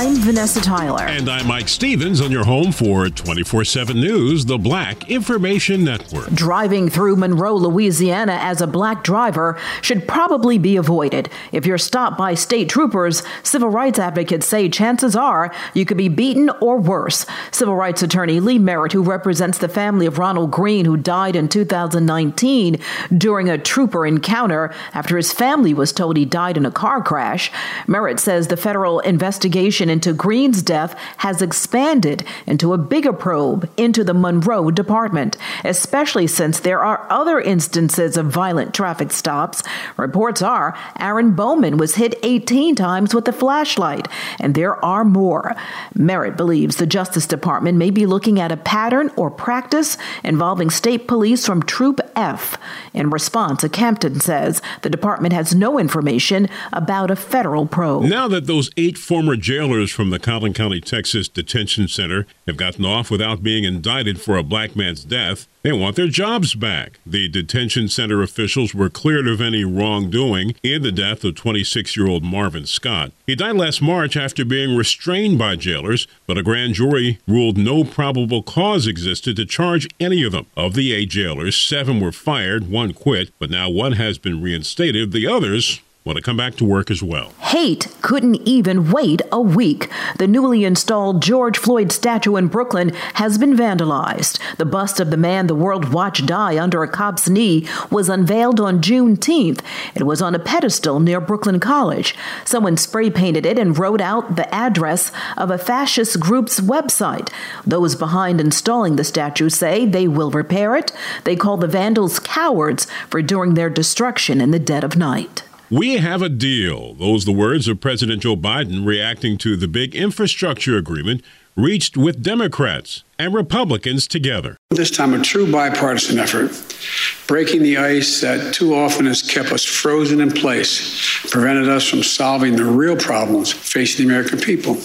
I'm Vanessa Tyler. And I'm Mike Stevens on your home for 24 7 News, the Black Information Network. Driving through Monroe, Louisiana as a black driver should probably be avoided. If you're stopped by state troopers, civil rights advocates say chances are you could be beaten or worse. Civil rights attorney Lee Merritt, who represents the family of Ronald Greene, who died in 2019 during a trooper encounter after his family was told he died in a car crash, Merritt says the federal investigation into Greene's death has expanded into a bigger probe into the Monroe Department, especially since there are other instances of violent traffic stops. Reports are Aaron Bowman was hit 18 times with a flashlight, and there are more. Merritt believes the Justice Department may be looking at a pattern or practice involving state police from Troop F. In response, a Campton says the department has no information about a federal probe. Now that those eight former jailers from the Collin County, Texas detention center have gotten off without being indicted for a black man's death. They want their jobs back. The detention center officials were cleared of any wrongdoing in the death of 26 year old Marvin Scott. He died last March after being restrained by jailers, but a grand jury ruled no probable cause existed to charge any of them. Of the eight jailers, seven were fired, one quit, but now one has been reinstated. The others want to come back to work as well. Hate couldn't even wait a week. The newly installed George Floyd statue in Brooklyn has been vandalized. The bust of the man the world watched die under a cop's knee was unveiled on Juneteenth. It was on a pedestal near Brooklyn College. Someone spray painted it and wrote out the address of a fascist group's website. Those behind installing the statue say they will repair it. They call the vandals cowards for doing their destruction in the dead of night. We have a deal. Those the words of President Joe Biden reacting to the big infrastructure agreement reached with Democrats and Republicans together. This time, a true bipartisan effort, breaking the ice that too often has kept us frozen in place, prevented us from solving the real problems facing the American people.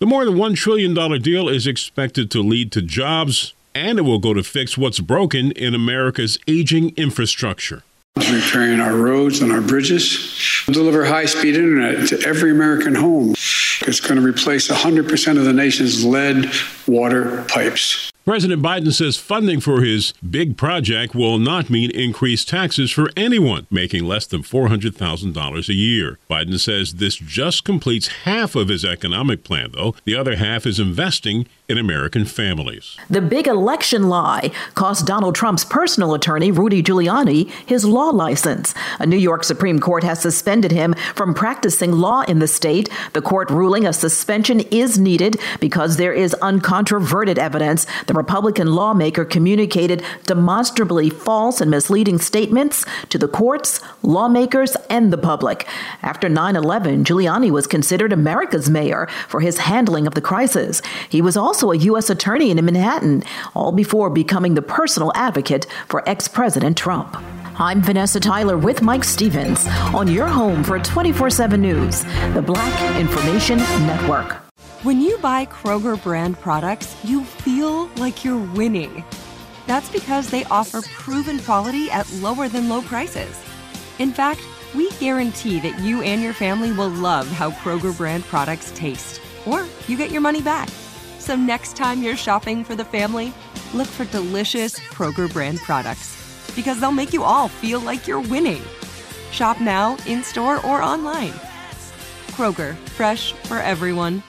The more than $1 trillion deal is expected to lead to jobs, and it will go to fix what's broken in America's aging infrastructure repairing our roads and our bridges, deliver high speed internet to every American home. It's going to replace 100% of the nation's lead water pipes. President Biden says funding for his big project will not mean increased taxes for anyone making less than $400,000 a year. Biden says this just completes half of his economic plan, though. The other half is investing in American families. The big election lie cost Donald Trump's personal attorney, Rudy Giuliani, his law license. A New York Supreme Court has suspended him from practicing law in the state. The court ruling a suspension is needed because there is uncontroverted evidence the Republican lawmaker communicated demonstrably false and misleading statements to the courts, lawmakers, and the public. After 9 11, Giuliani was considered America's mayor for his handling of the crisis. He was also also a U.S. attorney in Manhattan, all before becoming the personal advocate for ex President Trump. I'm Vanessa Tyler with Mike Stevens on your home for 24 7 News, the Black Information Network. When you buy Kroger brand products, you feel like you're winning. That's because they offer proven quality at lower than low prices. In fact, we guarantee that you and your family will love how Kroger brand products taste, or you get your money back. So next time you're shopping for the family, look for delicious Kroger brand products because they'll make you all feel like you're winning. Shop now, in store, or online. Kroger, fresh for everyone.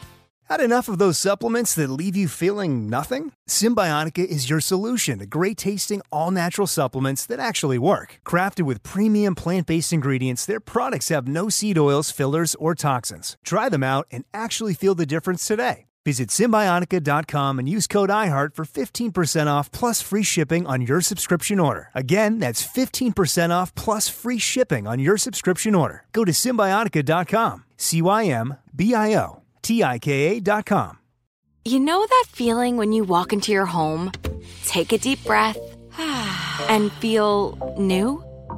Had enough of those supplements that leave you feeling nothing? Cymbiotika is your solution to great tasting, all natural supplements that actually work. Crafted with premium plant based ingredients, their products have no seed oils, fillers, or toxins. Try them out and actually feel the difference today. Visit Cymbiotika.com and use code IHEART for 15% off plus free shipping on your subscription order. Again, that's 15% off plus free shipping on your subscription order. Go to Cymbiotika.com. C Y M B I O T I K A.com. You know that feeling when you walk into your home, take a deep breath, and feel new?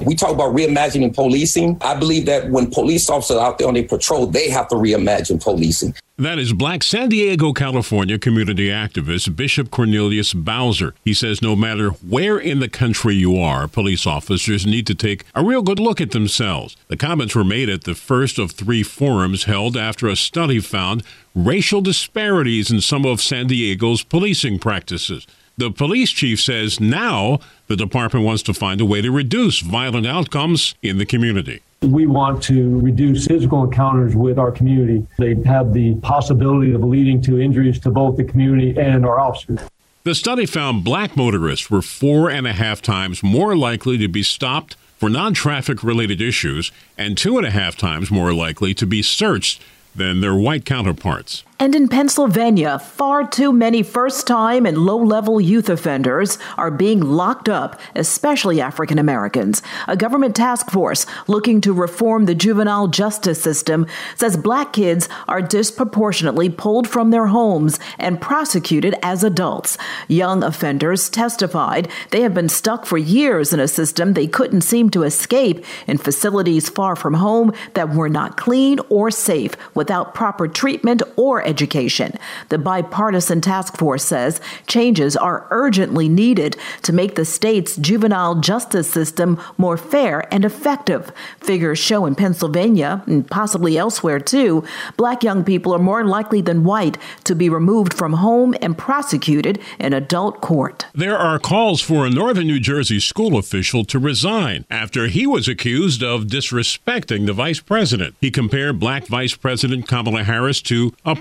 We talk about reimagining policing. I believe that when police officers out there on their patrol, they have to reimagine policing. That is Black San Diego, California community activist Bishop Cornelius Bowser. He says no matter where in the country you are, police officers need to take a real good look at themselves. The comments were made at the first of three forums held after a study found racial disparities in some of San Diego's policing practices. The police chief says now the department wants to find a way to reduce violent outcomes in the community. We want to reduce physical encounters with our community. They have the possibility of leading to injuries to both the community and our officers. The study found black motorists were four and a half times more likely to be stopped for non traffic related issues and two and a half times more likely to be searched than their white counterparts. And in Pennsylvania, far too many first time and low level youth offenders are being locked up, especially African Americans. A government task force looking to reform the juvenile justice system says black kids are disproportionately pulled from their homes and prosecuted as adults. Young offenders testified they have been stuck for years in a system they couldn't seem to escape in facilities far from home that were not clean or safe without proper treatment or education. The bipartisan task force says changes are urgently needed to make the state's juvenile justice system more fair and effective. Figures show in Pennsylvania, and possibly elsewhere too, black young people are more likely than white to be removed from home and prosecuted in adult court. There are calls for a northern New Jersey school official to resign after he was accused of disrespecting the vice president. He compared black Vice President Kamala Harris to a.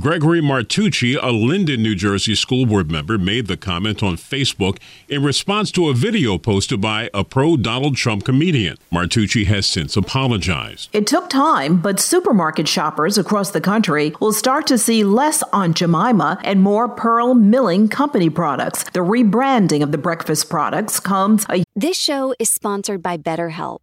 Gregory Martucci, a Linden, New Jersey school board member, made the comment on Facebook in response to a video posted by a pro Donald Trump comedian. Martucci has since apologized. It took time, but supermarket shoppers across the country will start to see less Aunt Jemima and more Pearl Milling Company products. The rebranding of the breakfast products comes a This show is sponsored by BetterHelp.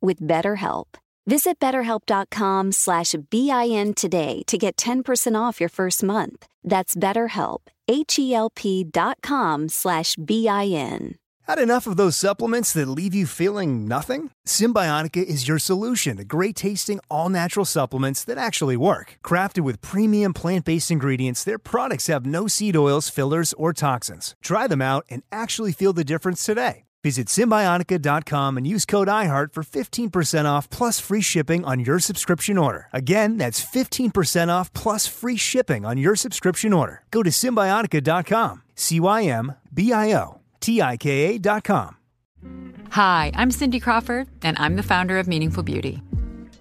with BetterHelp. Visit betterhelp.com slash BIN today to get 10% off your first month. That's BetterHelp, H-E-L-P dot com slash BIN. Had enough of those supplements that leave you feeling nothing? Cymbiotika is your solution great tasting, all natural supplements that actually work. Crafted with premium plant based ingredients, their products have no seed oils, fillers, or toxins. Try them out and actually feel the difference today. Visit Cymbiotika.com and use code IHEART for 15% off plus free shipping on your subscription order. Again, that's 15% off plus free shipping on your subscription order. Go to Cymbiotika.com. C Y M B I O T I K A.com. Hi, I'm Cindy Crawford, and I'm the founder of Meaningful Beauty.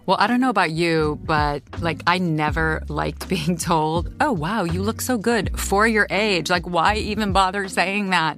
Well, I don't know about you, but like, I never liked being told, oh, wow, you look so good for your age. Like, why even bother saying that?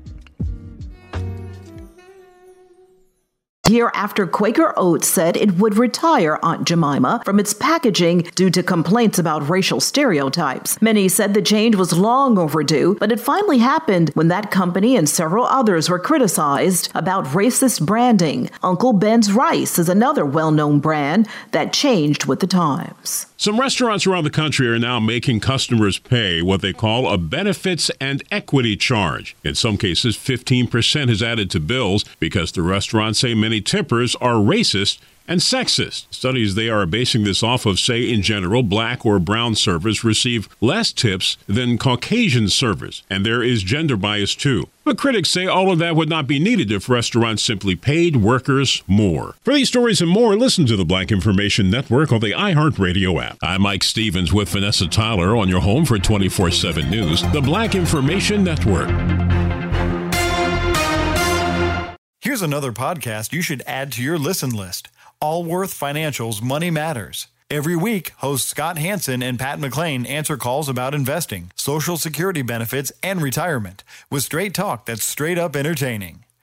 year after Quaker Oats said it would retire Aunt Jemima from its packaging due to complaints about racial stereotypes. Many said the change was long overdue, but it finally happened when that company and several others were criticized about racist branding. Uncle Ben's Rice is another well known brand that changed with the times. Some restaurants around the country are now making customers pay what they call a benefits and equity charge. In some cases, 15% is added to bills because the restaurants say many tippers are racist and sexist. Studies they are basing this off of say, in general, black or brown servers receive less tips than Caucasian servers, and there is gender bias too. But critics say all of that would not be needed if restaurants simply paid workers more. For these stories and more, listen to the Black Information Network on the iHeartRadio app. I'm Mike Stevens with Vanessa Tyler on your home for 24 7 News, the Black Information Network. Here's another podcast you should add to your listen list Allworth Financial's Money Matters. Every week, hosts Scott Hanson and Pat McClain answer calls about investing, Social Security benefits, and retirement with straight talk that's straight up entertaining.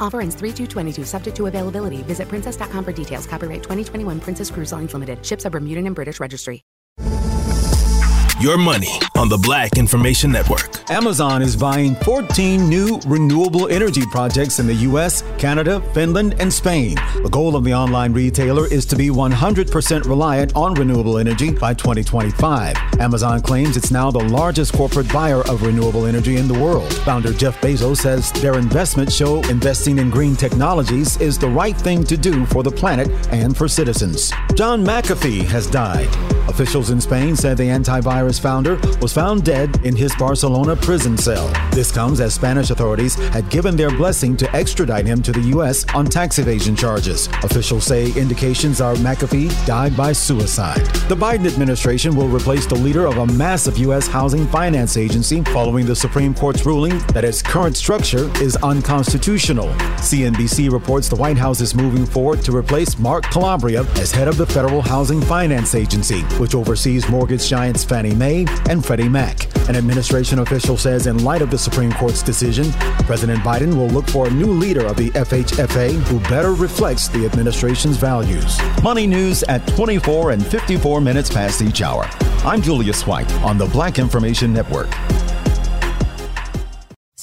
Offer ends 3 22 subject to availability. Visit princess.com for details. Copyright 2021 Princess Cruise Lines Limited. Ships are Bermudan and British Registry. Your money on the Black Information Network. Amazon is buying 14 new renewable energy projects in the U.S., Canada, Finland, and Spain. The goal of the online retailer is to be 100% reliant on renewable energy by 2025. Amazon claims it's now the largest corporate buyer of renewable energy in the world. Founder Jeff Bezos says their investments show investing in green technologies is the right thing to do for the planet and for citizens. John McAfee has died. Officials in Spain said the antivirus founder was found dead in his Barcelona prison cell. This comes as Spanish authorities had given their blessing to extradite him to the U.S. on tax evasion charges. Officials say indications are McAfee died by suicide. The Biden administration will replace the leader of a massive U.S. housing finance agency following the Supreme Court's ruling that its current structure is unconstitutional. CNBC reports the White House is moving forward to replace Mark Calabria as head of the Federal Housing Finance Agency, which oversees mortgage giants Fannie Mae and Freddie Mac. An administration official says, in light of the Supreme Court's decision, President Biden will look for a new leader of the FHFA who better reflects the administration's values. Money news at 24 and 54 minutes past each hour. I'm Julius White on the Black Information Network.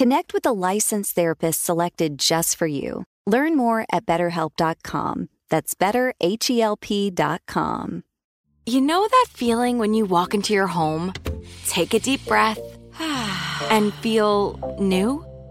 Connect with a licensed therapist selected just for you. Learn more at betterhelp.com. That's betterhelp.com. You know that feeling when you walk into your home, take a deep breath, and feel new?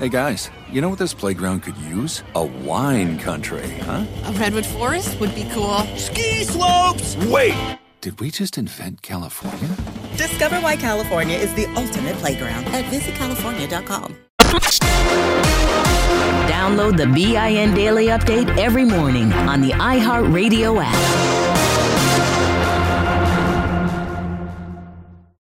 Hey guys, you know what this playground could use? A wine country, huh? A redwood forest would be cool. Ski slopes! Wait! Did we just invent California? Discover why California is the ultimate playground at visitcalifornia.com. Download the BIN Daily Update every morning on the iHeartRadio app.